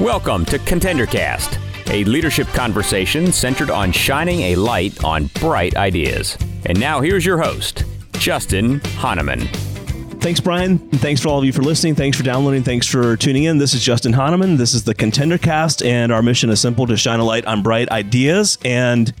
Welcome to ContenderCast, a leadership conversation centered on shining a light on bright ideas. And now here's your host, Justin Honaman. Thanks, Brian. Thanks for all of you for listening. Thanks for downloading. Thanks for tuning in. This is Justin Honaman. This is the ContenderCast, and our mission is simple to shine a light on bright ideas. And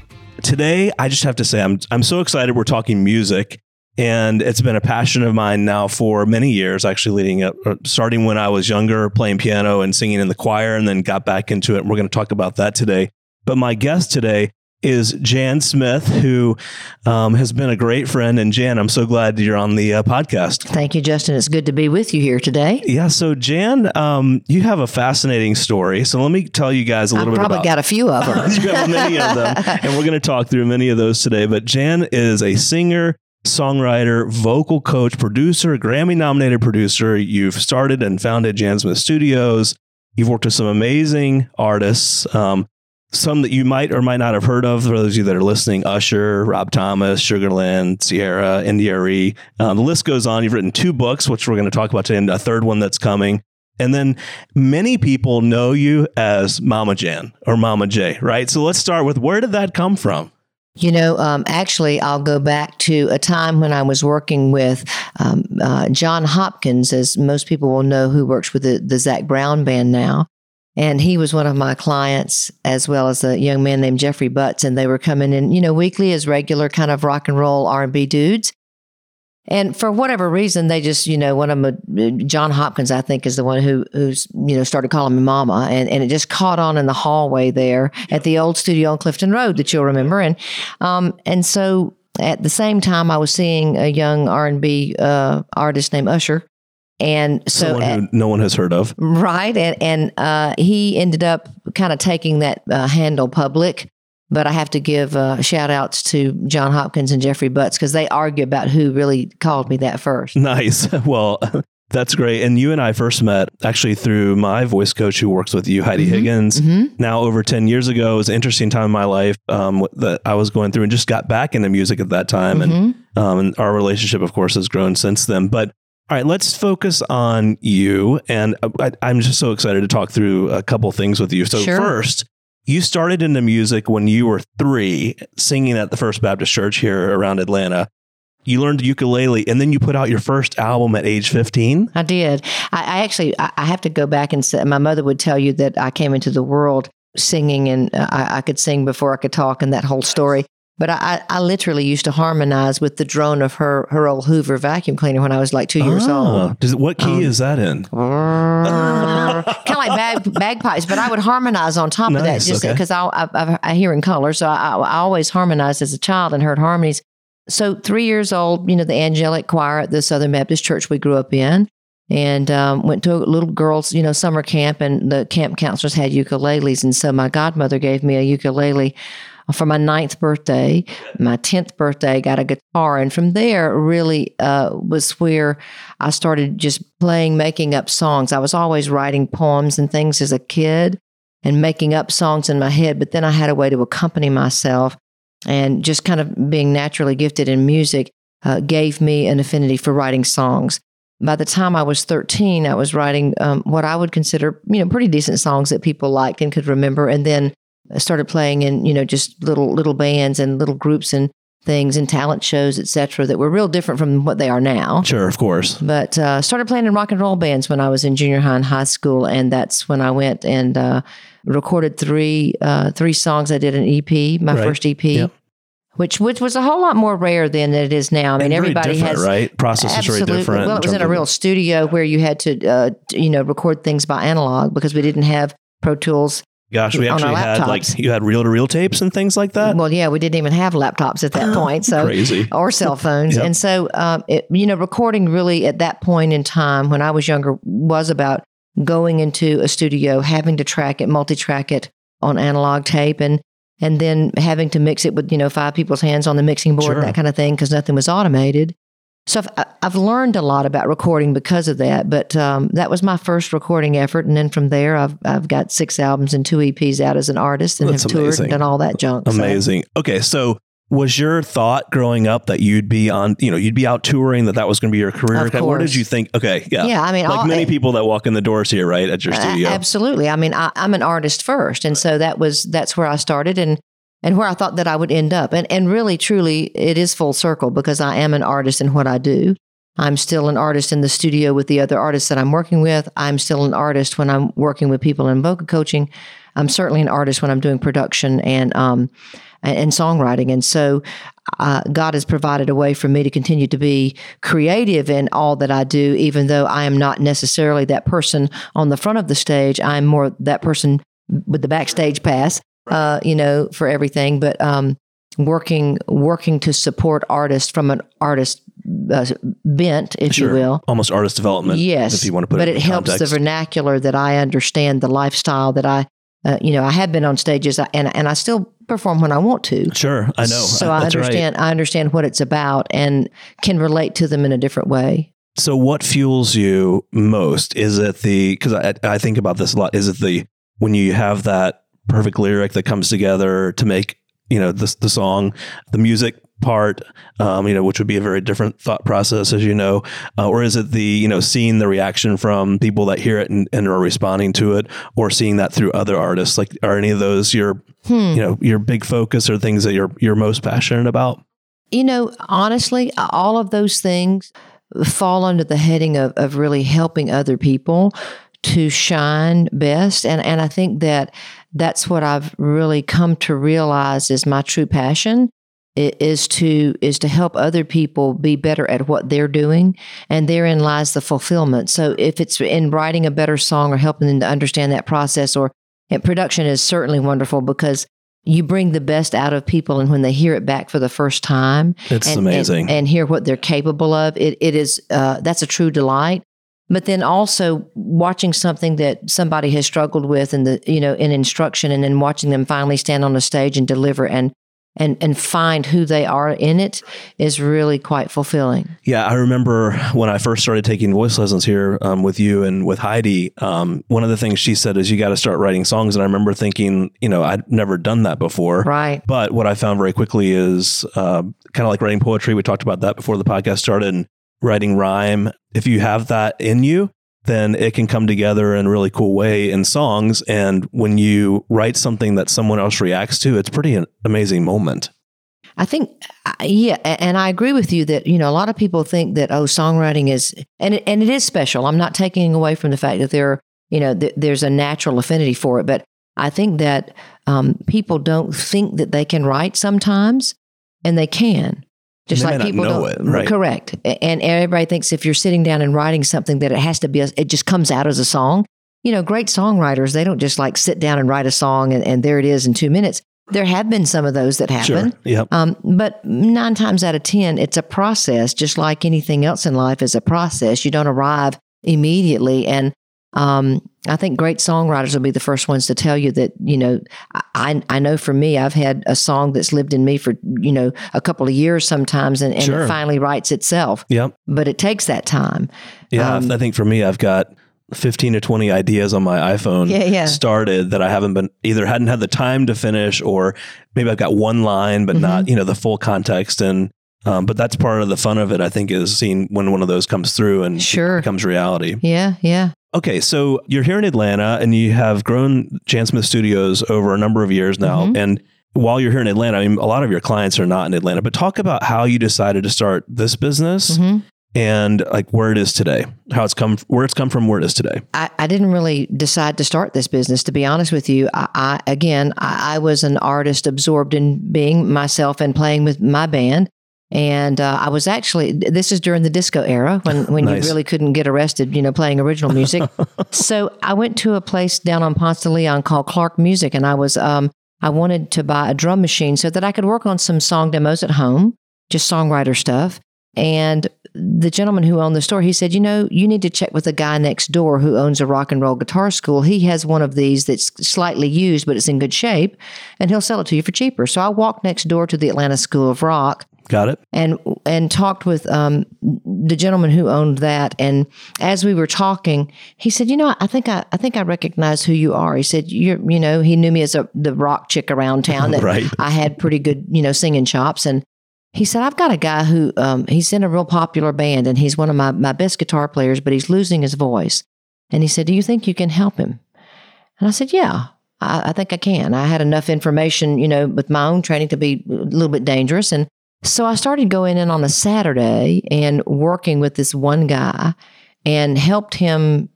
today, I just have to say, I'm, I'm so excited we're talking music. And it's been a passion of mine now for many years, actually leading up, uh, starting when I was younger, playing piano and singing in the choir, and then got back into it. And we're going to talk about that today. But my guest today is Jan Smith, who um, has been a great friend. And Jan, I'm so glad you're on the uh, podcast. Thank you, Justin. It's good to be with you here today. Yeah. So, Jan, um, you have a fascinating story. So, let me tell you guys a little bit. I've bit probably about. got a few of them. you have many of them, and we're going to talk through many of those today. But Jan is a singer, songwriter, vocal coach, producer, Grammy nominated producer. You've started and founded Jan Smith Studios. You've worked with some amazing artists. Um, some that you might or might not have heard of, for those of you that are listening, Usher, Rob Thomas, Sugarland, Ciara, India Ree. Um, the list goes on. You've written two books, which we're going to talk about today, and a third one that's coming. And then many people know you as Mama Jan or Mama J, right? So let's start with where did that come from? You know, um, actually, I'll go back to a time when I was working with um, uh, John Hopkins, as most people will know, who works with the, the Zac Brown band now. And he was one of my clients, as well as a young man named Jeffrey Butts, and they were coming in, you know, weekly as regular kind of rock and roll R and B dudes. And for whatever reason, they just, you know, one of them, John Hopkins, I think, is the one who, who's, you know, started calling me Mama, and, and it just caught on in the hallway there at the old studio on Clifton Road that you'll remember. And, um, and so at the same time, I was seeing a young R and B uh, artist named Usher, and so Someone at- no one has heard of. Right. And, and uh, he ended up kind of taking that uh, handle public. But I have to give uh, shout outs to John Hopkins and Jeffrey Butts because they argue about who really called me that first. Nice. Well, that's great. And you and I first met actually through my voice coach who works with you, Heidi Higgins. Mhm. Now, over 10 years ago, it was an interesting time in my life um, that I was going through and just got back into music at that time. And, Mhm. um, and our relationship, of course, has grown since then. But all right, let's focus on you. And uh, I, I'm just so excited to talk through a couple things with you. So, Sure. first, you started into music when you were three, singing at the First Baptist Church here around Atlanta. You learned ukulele, and then you put out your first album at age 15. I did. I, I actually, I, I have to go back and say, my mother would tell you that I came into the world singing and uh, I, I could sing before I could talk and that whole story. But I, I literally used to harmonize with the drone of her, her old Hoover vacuum cleaner when I was like two years Ah, old. Does, what key Um, is that in? kind of like bag, bagpipes, but I would harmonize on top of that Nice, just okay. because I, I, I hear in color. So I, I always harmonized as a child and heard harmonies. So three years old, you know, the angelic choir at the Southern Baptist Church we grew up in, and um, went to a little girls, you know, summer camp, and the camp counselors had ukuleles, and so my godmother gave me a ukulele for my ninth birthday. My tenth birthday, got a guitar, and from there, really uh, was where I started just playing, making up songs. I was always writing poems and things as a kid, and making up songs in my head. But then I had a way to accompany myself, and just kind of being naturally gifted in music uh, gave me an affinity for writing songs. By the time I was 13, I was writing um, what I would consider, you know, pretty decent songs that people liked and could remember. And then I started playing in, you know, just little little bands and little groups and things and talent shows, etc., that were real different from what they are now. Sure, of course. But uh, started playing in rock and roll bands when I was in junior high and high school, and that's when I went and uh, recorded three uh, three songs. I did an EP, my Right. first EP, Yep. which which was a whole lot more rare than it is now. I mean, And very everybody has right? Process is very different. Well, it was in a real studio where you had to, uh, you know, record things by analog because we didn't have Pro Tools. Gosh, we actually had like you had reel to reel tapes and things like that. Well, yeah, we didn't even have laptops at that point, so Crazy. or cell phones. Yep. And so, um, it, you know, recording really at that point in time when I was younger was about going into a studio, having to track it, multi-track it on analog tape, and and then having to mix it with you know five people's hands on the mixing board, Sure. that kind of thing, because nothing was automated. So I've, I've learned a lot about recording because of that. But um, that was my first recording effort, and then from there, I've I've got six albums and two EPs out as an artist, and That's have toured amazing. and done all that junk. So- Amazing. Okay, so Was your thought growing up that you'd be on, you know, you'd be out touring, that that was going to be your career? Of Where course. did you think? Okay, yeah, Yeah, I mean, like all- many people that walk in the doors here, right, at your studio. absolutely. I mean, I, I'm an artist first, and so that was that's where I started, and and where I thought that I would end up, and and really, truly, it is full circle because I am an artist in what I do. I'm still an artist in the studio with the other artists that I'm working with. I'm still an artist when I'm working with people in vocal coaching. I'm certainly an artist when I'm doing production and um and, songwriting, and so uh, God has provided a way for me to continue to be creative in all that I do, even though I am not necessarily that person on the front of the stage. I'm more that person with the backstage pass, uh, you know, for everything. But um, working working to support artists from an artist uh, bent, if sure, you will. almost artist development. Yes, if you want to put but it, it helps context. the vernacular that I understand, the lifestyle that I, uh, you know, I have been on stages and and I still perform when I want to. Sure, I know. So I right. understand. I understand what it's about and can relate to them in a different way. So, what fuels you most? Is it the because I, I think about this a lot? Is it the when you have that perfect lyric that comes together to make you know the the song, the music part, um, you know, which would be a very different thought process, as you know, uh, or is it the you know seeing the reaction from people that hear it and, and are responding to it, or seeing that through other artists? Like, are any of those your you know your big focus or things that you're you're most passionate about? You know, honestly, all of those things fall under the heading of, of really helping other people to shine best. And, and I think that that's what I've really come to realize is my true passion is to is to help other people be better at what they're doing and therein lies the fulfillment so if it's in writing a better song or helping them to understand that process or and production is certainly wonderful because you bring the best out of people and when they hear it back for the first time It's and, amazing. and, and hear what they're capable of it, it is uh, that's a true delight but then also watching something that somebody has struggled with in the you know in instruction and then watching them finally stand on the stage and deliver and and and find who they are in it is really quite fulfilling Yeah, I remember when I first started taking voice lessons here um, with you and with Heidi. Um, one of the things she said is you got to start writing songs, and I remember thinking, you know, I'd never done that before. right But what I found very quickly is uh, kind of like writing poetry. We talked about that before the podcast started. And writing rhyme. If you have that in you, then it can come together in a really cool way in songs. And when you write something that someone else reacts to, it's pretty an amazing moment. I think, yeah, and I agree with you that you know a lot of people think that oh, songwriting is and it, and it is special. I'm not taking away from the fact that there, you know, th- there's a natural affinity for it, but I think that um, people don't think that they can write sometimes, and they can. Just like people know don't, it, right. correct. And everybody thinks if you're sitting down and writing something that it has to be, a, it just comes out as a song. You know, great songwriters, they don't just like sit down and write a song and, and there it is in two minutes. There have been some of those that happen. Sure. Yep. Um, but nine times out of 10, it's a process, just like anything else in life is a process. You don't arrive immediately. And um, I think great songwriters will be the first ones to tell you that, you know, I, I know for me, I've had a song that's lived in me for, you know, a couple of years sometimes and, and Sure. it finally writes itself. Yep. But it takes that time. Yeah, Um, I think for me, I've got 15 to 20 ideas on my iPhone Yeah, yeah. started that I haven't been either hadn't had the time to finish or maybe I've got one line, but Mm-hmm. not, you know, the full context. And, um, but that's part of the fun of it, I think, is seeing when one of those comes through and Sure. becomes reality. Yeah, yeah. Okay, so you're here in Atlanta and you have grown Jan Smith Studios over a number of years now. Mhm. And while you're here in Atlanta, I mean, a lot of your clients are not in Atlanta, but talk about how you decided to start this business Mhm. and like where it is today, how it's come, where it's come from, where it is today. I, I didn't really decide to start this business, to be honest with you. I, I again, I, I was an artist absorbed in being myself and playing with my band. And uh, I was actually, this is during the disco era when, when Nice. you really couldn't get arrested, you know, playing original music. so I went to a place down on Ponce de Leon called Clark Music, and I was, um, I wanted to buy a drum machine so that I could work on some song demos at home, just songwriter stuff. And the gentleman who owned the store, he said, You know, you need to check with the guy next door who owns a rock and roll guitar school. He has one of these that's slightly used, but it's in good shape, and he'll sell it to you for cheaper. So I walked next door to the Atlanta School of Rock Got it. and and talked with um, the gentleman who owned that. And as we were talking, he said, "You know, I think I, I think I recognize who you are." He said, "You're, you know," he knew me as a, the rock chick around town. That Right. I had pretty good, you know, singing chops. And he said, "I've got a guy who um, he's in a real popular band, and he's one of my my best guitar players, but he's losing his voice." And he said, "Do you think you can help him?" And I said, "Yeah." I, I think I can. I had enough information, you know, with my own training to be a little bit dangerous. And so I started going in on a Saturday and working with this one guy and helped him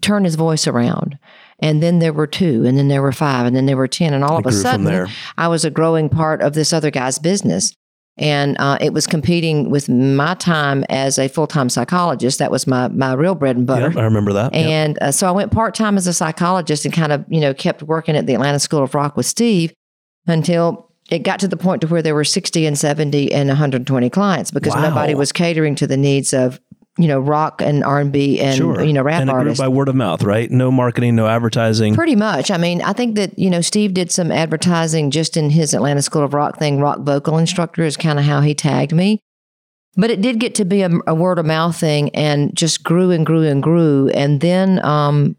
turn his voice around. And then there were two, and then there were five, and then there were 10. And all I of a sudden. I was a growing part of this other guy's business. And uh, it was competing with my time as a full time psychologist. That was my, my real bread and butter. Yep, I remember that. Yep. And uh, so I went part time as a psychologist and kind of, you know, kept working at the Atlanta School of Rock with Steve until it got to the point to where there were 60 and 70 and 120 clients because Wow. nobody was catering to the needs of, you know, rock and R&B and, sure. you know, rap and it grew artists. by word of mouth, right? No marketing, no advertising. Pretty much. I mean, I think that, you know, Steve did some advertising just in his Atlanta School of Rock thing. Rock vocal instructor is kind of how he tagged me. But it did get to be a, a word of mouth thing and just grew and grew and grew. And then, um,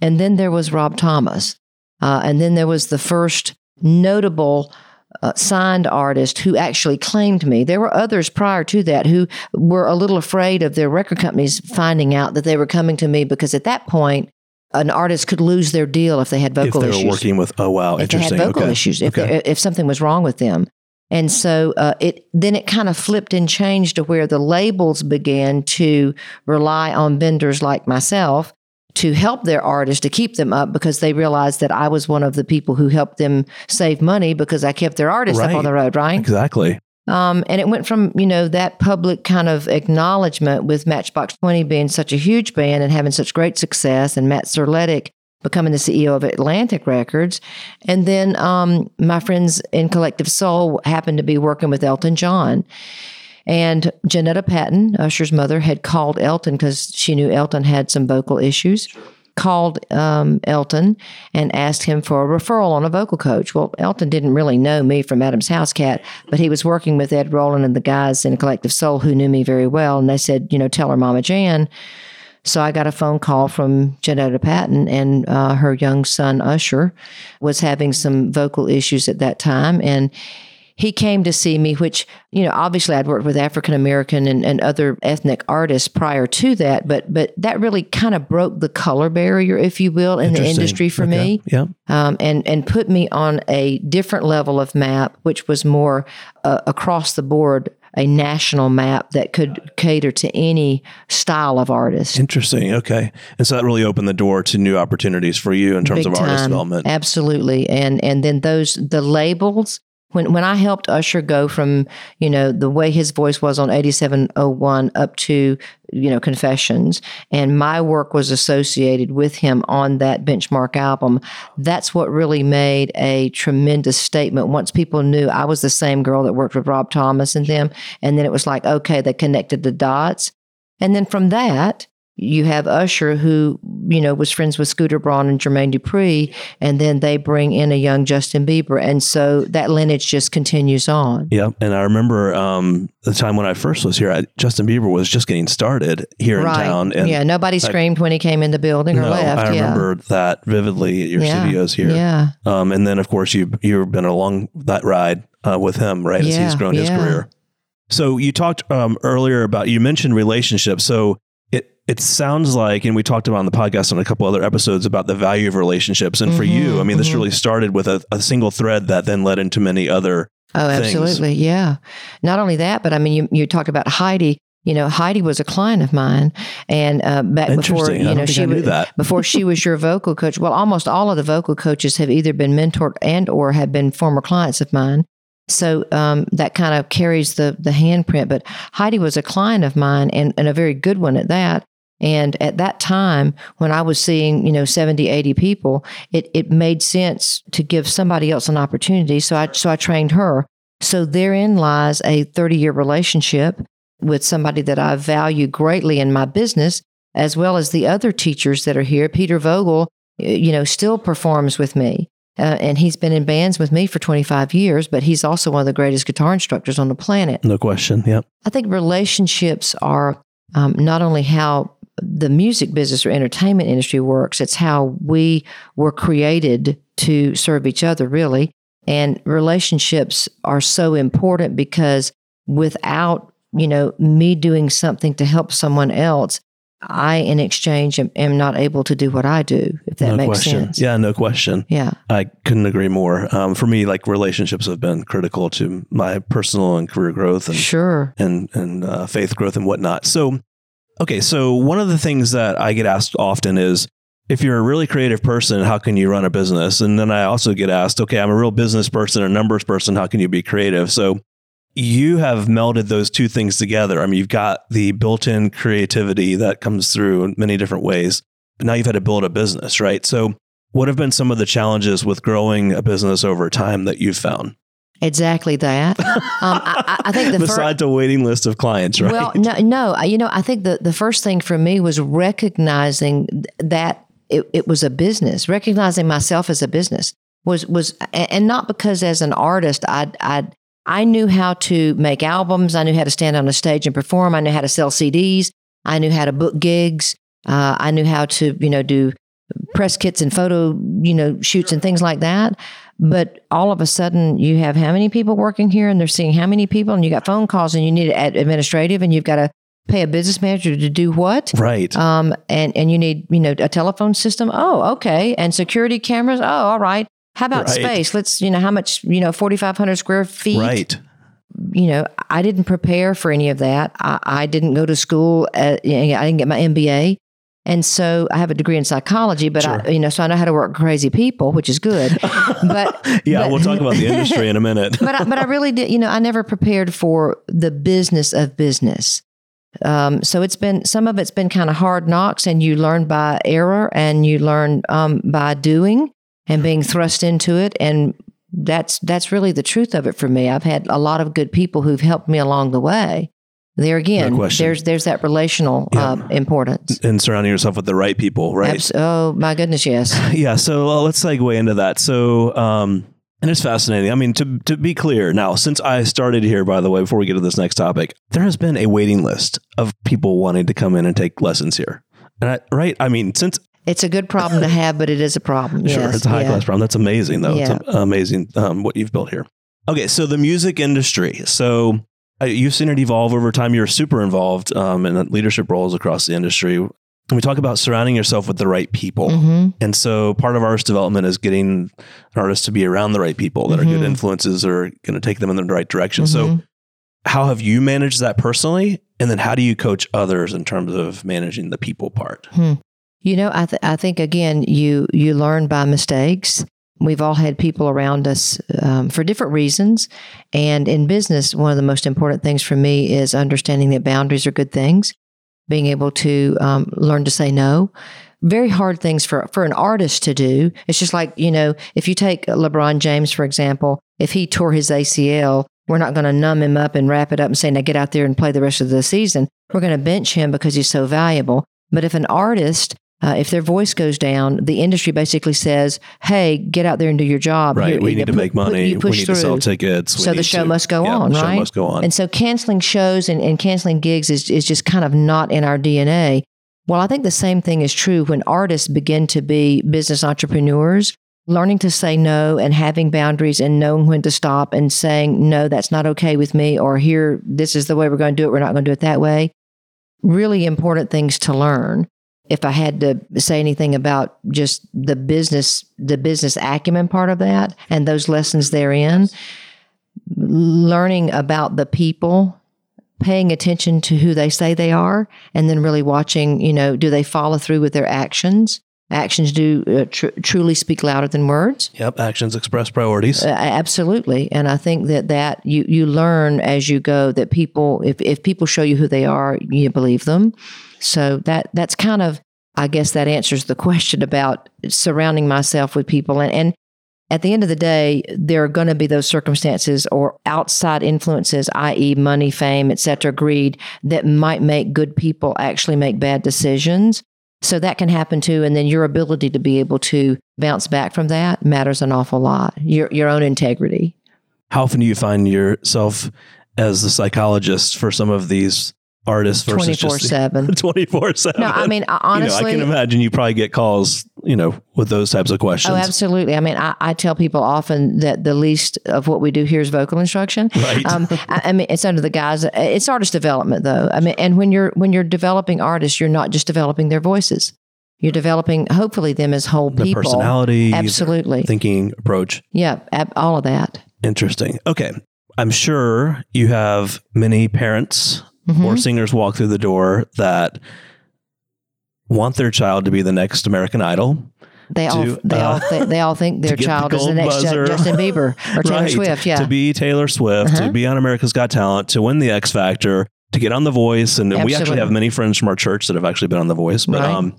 and then there was Rob Thomas. Uh, and then there was the first notable uh, signed artist who actually claimed me. There were others prior to that who were a little afraid of their record companies finding out that they were coming to me because at that point, an artist could lose their deal if they had if vocal they were issues. working with, oh wow, if they had interesting. vocal okay. issues, if, okay. if something was wrong with them. And so uh, it then it kind of flipped and changed to where the labels began to rely on vendors like myself to help their artists to keep them up because they realized that I was one of the people who helped them save money because I kept their artists up on the road, right? exactly. Um, and it went from, you know, that public kind of acknowledgement with Matchbox 20 being such a huge band and having such great success, and Matt Serletic becoming the CEO of Atlantic Records. And then um, my friends in Collective Soul happened to be working with Elton John. And Jonnetta Patton, Usher's mother, had called Elton because she knew Elton had some vocal issues. Called um, Elton and asked him for a referral on a vocal coach. Well, Elton didn't really know me from Adam's House Cat, but he was working with Ed Roland and the guys in Collective Soul who knew me very well. And they said, you know, tell her Mama Jan. So I got a phone call from Jonnetta Patton, and uh, her young son Usher was having some vocal issues at that time, and he came to see me. Which you know, obviously, I'd worked with African American and, and other ethnic artists prior to that, but but that really kind of broke the color barrier, if you will, in the industry for Okay. me Yeah. um, and and put me on a different level of map, which was more uh, across the board, a national map that could cater to any style of artist. Interesting. Okay. And so that really opened the door to new opportunities for you in terms Big of artist development. Absolutely, and and then those the labels. When when I helped Usher go from you know the way his voice was on eighty seven oh one up to you know Confessions, and my work was associated with him on that benchmark album. That's what really made a tremendous statement. Once people knew I was the same girl that worked with Rob Thomas and them, and then it was like okay, they connected the dots, and then from that you have Usher, who you know was friends with Scooter Braun and Jermaine Dupri, and then they bring in a young Justin Bieber, and so that lineage just continues on. Yeah, and I remember um, the time when I first was here. I, Justin Bieber was just getting started here in town, and yeah, nobody screamed when he came in the building or no, left. I yeah. remember that vividly at your yeah. studios here. Yeah, Um, and then of course you you've been along that ride uh, with him, right? As he's grown his career. So you talked um, earlier about you mentioned relationships. So it sounds like, and we talked about on the podcast on a couple other episodes about the value of relationships. And for you, I mean, this mhm. really started with a, a single thread that then led into many other. Oh, things. absolutely. Yeah. Not only that, but I mean, you, you talked about Heidi. You know, Heidi was a client of mine, and uh, back before you know she was before she was your vocal coach. Well, almost all of the vocal coaches have either been mentored and or have been former clients of mine. So um, that kind of carries the the handprint. But Heidi was a client of mine, and, and a very good one at that. And at that time, when I was seeing, you know, 70, 80 people, it, it made sense to give somebody else an opportunity. So I, so I trained her. So therein lies a 30 year relationship with somebody that I value greatly in my business, as well as the other teachers that are here. Peter Vogel, you know, still performs with me. Uh, and he's been in bands with me for 25 years, but he's also one of the greatest guitar instructors on the planet. No question. Yep. I think relationships are um, not only how the music business or entertainment industry works, it's how we were created to serve each other, really. And relationships are so important because without, you know, me doing something to help someone else, I, in exchange, am, am not able to do what I do, if that no makes question. sense. Yeah, no question. Yeah. I couldn't agree more. Um, for me, like relationships have been critical to my personal and career growth and Sure. and and uh, faith growth and whatnot. So, okay, so one of the things that I get asked often is, if you're a really creative person, how can you run a business? And then I also get asked, okay, I'm a real business person, a numbers person, how can you be creative? So, you have melded those two things together. I mean, you've got the built-in creativity that comes through in many different ways. But now you've had to build a business, right? So, what have been some of the challenges with growing a business over time that you've found? Exactly that. Um, I, I- think the. Besides a waiting list of clients, right? Well, no, no. You know, I think the, the first thing for me was recognizing that it, it was a business, recognizing myself as a business was was, and not because as an artist, I I I knew how to make albums, I knew how to stand on a stage and perform, I knew how to sell CDs, I knew how to book gigs, uh, I knew how to you know do press kits and photo you know shoots and things like that. But all of a sudden, you have how many people working here, and they're seeing how many people, and you got phone calls, and you need ad- administrative, and you've got to pay a business manager to do what? right. Um, and and you need you know a telephone system. Oh, okay, and security cameras. Oh, all right. How about Right. space? Let's you know how much you know forty five hundred square feet. right. You know, I didn't prepare for any of that. I, I didn't go to school. At, I didn't get my MBA. And so I have a degree in psychology, but I, you know, so I know how to work with crazy people, which is good. But Yeah, but- we'll talk about the industry in a minute. but I, but I really did. You know, I never prepared for the business of business. Um, so it's been some of it's been kind of hard knocks, and you learn by error, and you learn um, by doing and being thrust into it, and that's that's really the truth of it for me. I've had a lot of good people who've helped me along the way. There again, question. there's there's that relational uh, importance. and surrounding yourself with the right people, right? Abs- oh my goodness, yes. Yeah. So uh, let's segue into that. So, um, and it's fascinating. I mean, to to be clear, now since I started here, by the way, before we get to this next topic, there has been a waiting list of people wanting to come in and take lessons here. And I, right, I mean, since It's a good problem to have, but it is a problem. Sure, yes, it's a high yeah. class problem. That's amazing, though. Yeah. It's amazing um, what you've built here. Okay, so the music industry. So you've seen it evolve over time. You're super involved um, in leadership roles across the industry. And we talk about surrounding yourself with the right people. hmm And so part of artist development is getting an artist to be around the right people that are good Mhm. influences or going to take them in the right direction. So Mhm. how have you managed that personally? And then how do you coach others in terms of managing the people part? You know, I, th- I think again, you you learn by mistakes. We've all had people around us um, for different reasons, and in business, one of the most important things for me is understanding that boundaries are good things. Being able to um, learn to say no. Very hard things for for an artist to do. It's just like you know, if you take LeBron James for example, if he tore his ACL, we're not going to numb him up and wrap it up and say, "Now get out there and play the rest of the season." We're going to bench him because he's so valuable. But if an artist uh, if their voice goes down, the industry basically says, "Hey, get out there and do your job. Right. Here, we you need to make money. you We need to sell through." tickets. So the show to- must go yeah, on, the show right? must go on. And so canceling shows and, and canceling gigs is, is just kind of not in our DNA. Well, I think the same thing is true when artists begin to be business entrepreneurs, learning to say no and having boundaries and knowing when to stop and saying, no, that's not okay with me, or here, this is the way we're going to do it. We're not going to do it that way. Really important things to learn. If I had to say anything about just the business, the business acumen part of that and those lessons therein, learning about the people paying attention to who they say they are and then really watching you know do they follow through with their actions actions do uh, tr- truly speak louder than words Yep. Actions express priorities. uh, absolutely and i think that that you you learn as you go that people if, if people show you who they are you believe them so that that's kind of i guess that answers the question about surrounding myself with people and and at the end of the day, there are going to be those circumstances or outside influences, i.e., money, fame, et cetera, greed, that might make good people actually make bad decisions. So that can happen too. And then your ability to be able to bounce back from that matters an awful lot. Your your own integrity. How often do you find yourself as the psychologist for some of these artists versus Twenty four just seven. 24 7? No, I mean honestly, you know, I can imagine you probably get calls, you know, with those types of questions. Oh, absolutely. I mean, I, I tell people often that the least of what we do here is vocal instruction. Right. Um, I, I mean, it's under the guise. It's artist development, though. I mean, and when you're when you're developing artists, you're not just developing their voices. You're developing, hopefully, them as whole the people. personality, Absolutely. thinking approach. Yeah, ab- all of that. Interesting. Okay. I'm sure you have many parents Mhm. or singers walk through the door that want their child to be the next American Idol. They all they uh, all th- they all think their get the child is the next buzzer. Justin Bieber or Taylor Right. Swift. Yeah. To be Taylor Swift, Uh-huh. to be on America's Got Talent, to win the X Factor, to get on The Voice. And we actually have many friends from our church that have actually been on The Voice. But Right. um,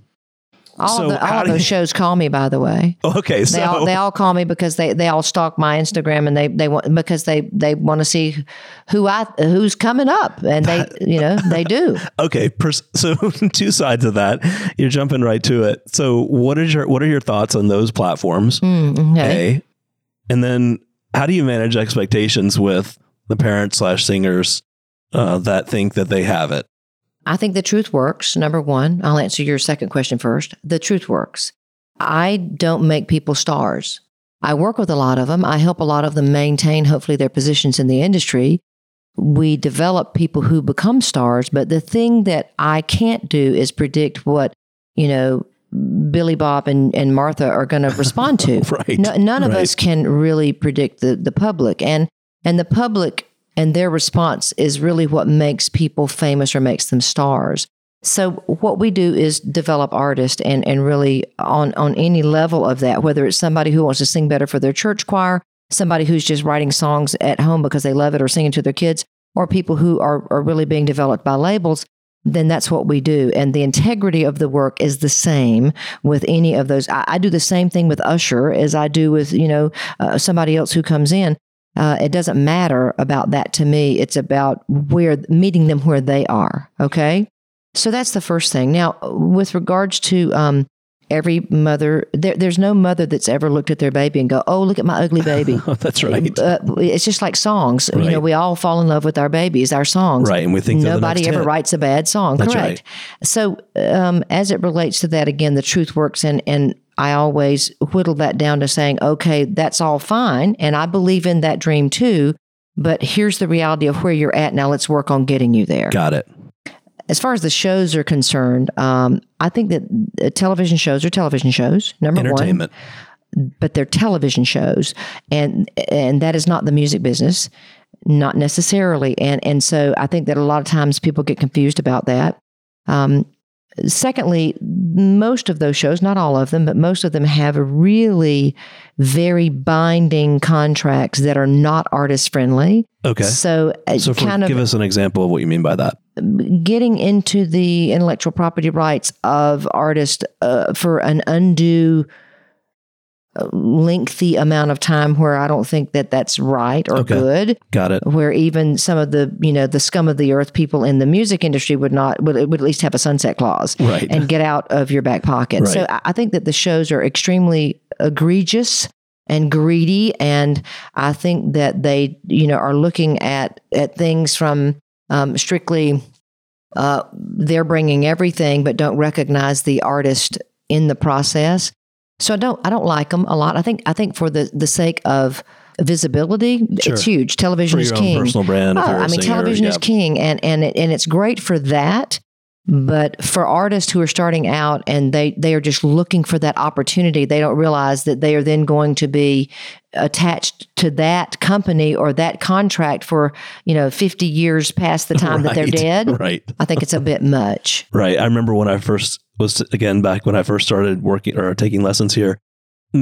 all so the, all of those you- shows call me, by the way. okay, so They all they all call me because they they all stalk my Instagram and they they want because they they want to see who I who's coming up and they you know they do. okay, pers- so two sides of that. You're jumping right to it. So what is your what are your thoughts on those platforms? Mm, okay. A, and then how do you manage expectations with the parents slash singers uh, that think that they have it? I think the truth works. Number one, I'll answer your second question first. The truth works. I don't make people stars. I work with a lot of them. I help a lot of them maintain, hopefully, their positions in the industry. We develop people who become stars. But the thing that I can't do is predict what, you know, Billy Bob and, and Martha are going to respond to. Right. No, none of Right. us can really predict the, the public. And, and the public and their response is really what makes people famous or makes them stars. So what we do is develop artists and, and really on, on any level of that, whether it's somebody who wants to sing better for their church choir, somebody who's just writing songs at home because they love it or singing to their kids, or people who are, are really being developed by labels, then that's what we do. And the integrity of the work is the same with any of those. I, I do the same thing with Usher as I do with, you know, uh, somebody else who comes in. Uh, it doesn't matter about that to me. It's about where meeting them where they are. Okay. So that's the first thing. Now, with regards to um, every mother, there, there's no mother that's ever looked at their baby and go, "Oh, look at my ugly baby." That's right. Uh, it's just like songs. You know, we all fall in love with our babies, our songs. Right, and we think nobody ever hit. writes a bad song. That's Correct. So, um, as it relates to that, again, the truth works, and and I always whittle that down to saying, okay, that's all fine, and I believe in that dream too. But here's the reality of where you're at now. Let's work on getting you there. Got it. As far as the shows are concerned, um, I think that uh, television shows are television shows. Number one, but they're television shows and and that is not the music business not necessarily and and so i think that a lot of times people get confused about that um, secondly most of those shows not all of them but most of them have really very binding contracts that are not artist friendly Okay. so, uh, So for, kind of give us an example of what you mean by that. getting into the intellectual property rights of artists uh, for an undue lengthy amount of time where I don't think that that's right or Okay. good Got it. where even some of the you know the scum of the earth people in the music industry would not would, would at least have a sunset clause Right. and get out of your back pocket. So Right. I, I think that the shows are extremely egregious and greedy, and I think that they you know are looking at at things from um, strictly uh, they're bringing everything, but don't recognize the artist in the process. So I don't I don't like them a lot. I think I think for the the sake of visibility, Sure. it's huge. Television is king. personal brand. Oh, I mean, singer, television is king, and and it, and it's great for that. But for artists who are starting out and they they are just looking for that opportunity, they don't realize that they are then going to be attached to that company or that contract for you know fifty years past the time that they're dead. Right. I think it's a bit much. Right. I remember when I first was again back when I first started working or taking lessons here.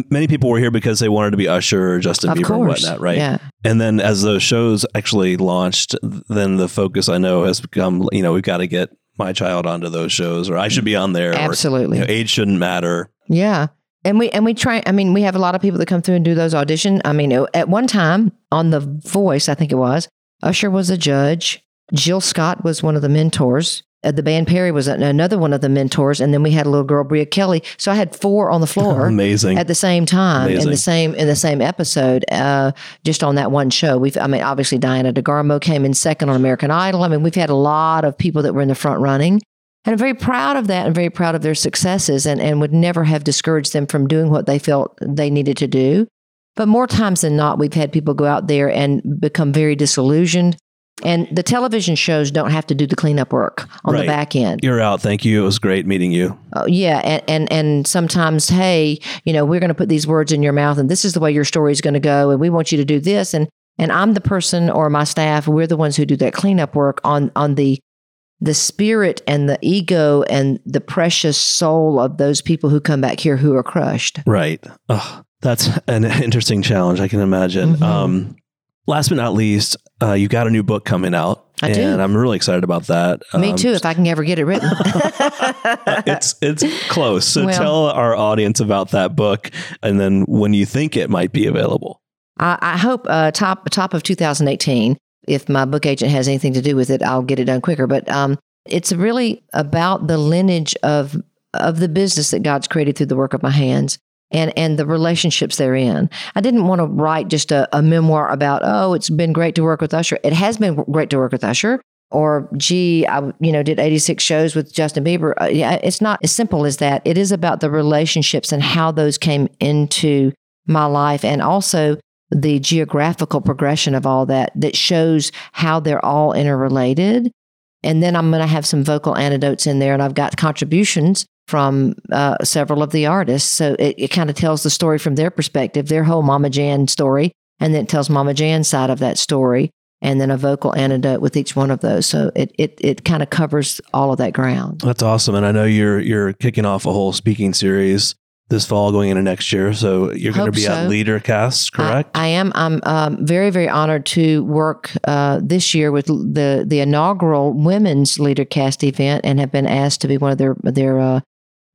Many people were here because they wanted to be Usher or Justin of Bieber and whatnot, right? Yeah, And then as those shows actually launched, then the focus I know has become, you know, we've got to get my child onto those shows, or I should be on there, absolutely. or you know, age shouldn't matter. Yeah. And we and we try I mean we have a lot of people that come through and do those audition. I mean at one time on the voice I think it was Usher was a judge. Jill Scott was one of the mentors. Uh, the band Perry was another one of the mentors, and then we had a little girl Bria Kelly. So I had four on the floor, amazing, at the same time amazing. in the same in the same episode, uh, just on that one show. We've, I mean, obviously Diana DeGarmo came in second on American Idol. I mean, we've had a lot of people that were in the front running. And I'm very proud of that and very proud of their successes and, and would never have discouraged them from doing what they felt they needed to do. But more times than not, we've had people go out there and become very disillusioned. And the television shows don't have to do the cleanup work on Right. the back end. You're out. Thank you. It was great meeting you. Oh, yeah, and, and and sometimes, hey, you know, we're going to put these words in your mouth, and this is the way your story is going to go, and we want you to do this, and and I'm the person or my staff, we're the ones who do that cleanup work on on the the spirit and the ego and the precious soul of those people who come back here who are crushed. Right. Oh, that's an interesting challenge. I can imagine. Mhm. Um, last but not least, uh, you got a new book coming out, I and do. I'm really excited about that. Me Um, too, if I can ever get it written. it's it's close. So Well- tell our audience about that book, and then when you think it might be available. I, I hope uh, top top of 2018. If my book agent has anything to do with it, I'll get it done quicker. But um, it's really about the lineage of of the business that God's created through the work of my hands and and the relationships therein. I didn't want to write just a, a memoir about oh, it's been great to work with Usher. It has been great to work with Usher. Or gee, I you know did 86 shows with Justin Bieber. Uh, yeah, it's not as simple as that. It is about the relationships and how those came into my life, and also the geographical progression of all that that shows how they're all interrelated. And then I'm going to have some vocal anecdotes in there, and I've got contributions from uh, several of the artists. So it, it kind of tells the story from their perspective, their whole Mama Jan story, and then it tells Mama Jan's side of that story, and then a vocal anecdote with each one of those. So it it it kind of covers all of that ground. That's awesome, and I know you're you're kicking off a whole speaking series this fall, going into next year. So you're going to be at so. LeaderCast, correct? I, I am. I'm um, very, very honored to work uh, this year with the the inaugural Women's Leadercast event, and have been asked to be one of their their uh,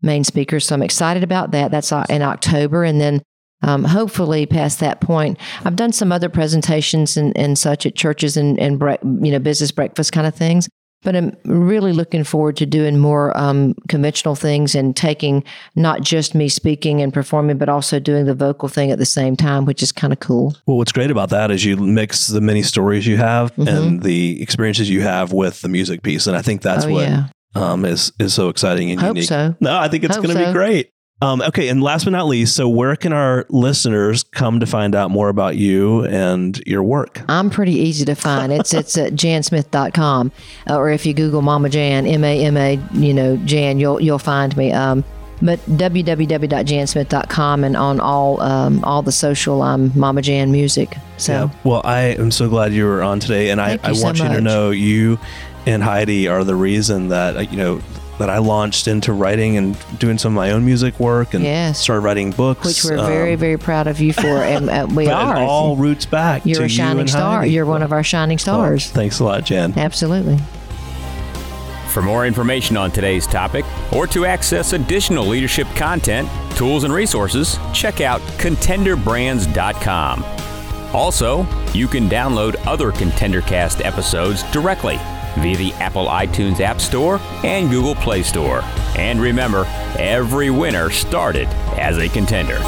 main speakers. So I'm excited about that. That's uh, in October, and then um, hopefully past that point, I've done some other presentations and, and such at churches and and bre- you know business breakfast kind of things. But I'm really looking forward to doing more um, conventional things and taking not just me speaking and performing, but also doing the vocal thing at the same time, which is kind of cool. Well, what's great about that is you mix the many stories you have Mhm. and the experiences you have with the music piece, and I think that's oh, what yeah. Um, is is so exciting and Hope unique. so. No, I think it's going to be great. Um, okay, and last but not least, so where can our listeners come to find out more about you and your work? I'm pretty easy to find. It's it's at jansmith.com. Uh, or if you Google Mama Jan, M A M A, you know, Jan, you'll you'll find me. Um, but www.jansmith.com and on all um, all the social, I'm Mama Jan Music. So Yeah. Well, I am so glad you were on today, and I, Thank I you so want you to know you and Heidi are the reason that uh, you know that I launched into writing and doing some of my own music work and Yes. started writing books, which we're um, very very proud of you for, and uh, we are. all roots back. You're to a shining you and star. Heidi. You're one of our shining Oh, stars. thanks a lot, Jan. Absolutely. For more information on today's topic or to access additional leadership content, tools, and resources, check out contenderbrands.com. Also, you can download other ContenderCast episodes directly via the Apple iTunes App Store and Google Play Store. And remember, every winner started as a contender.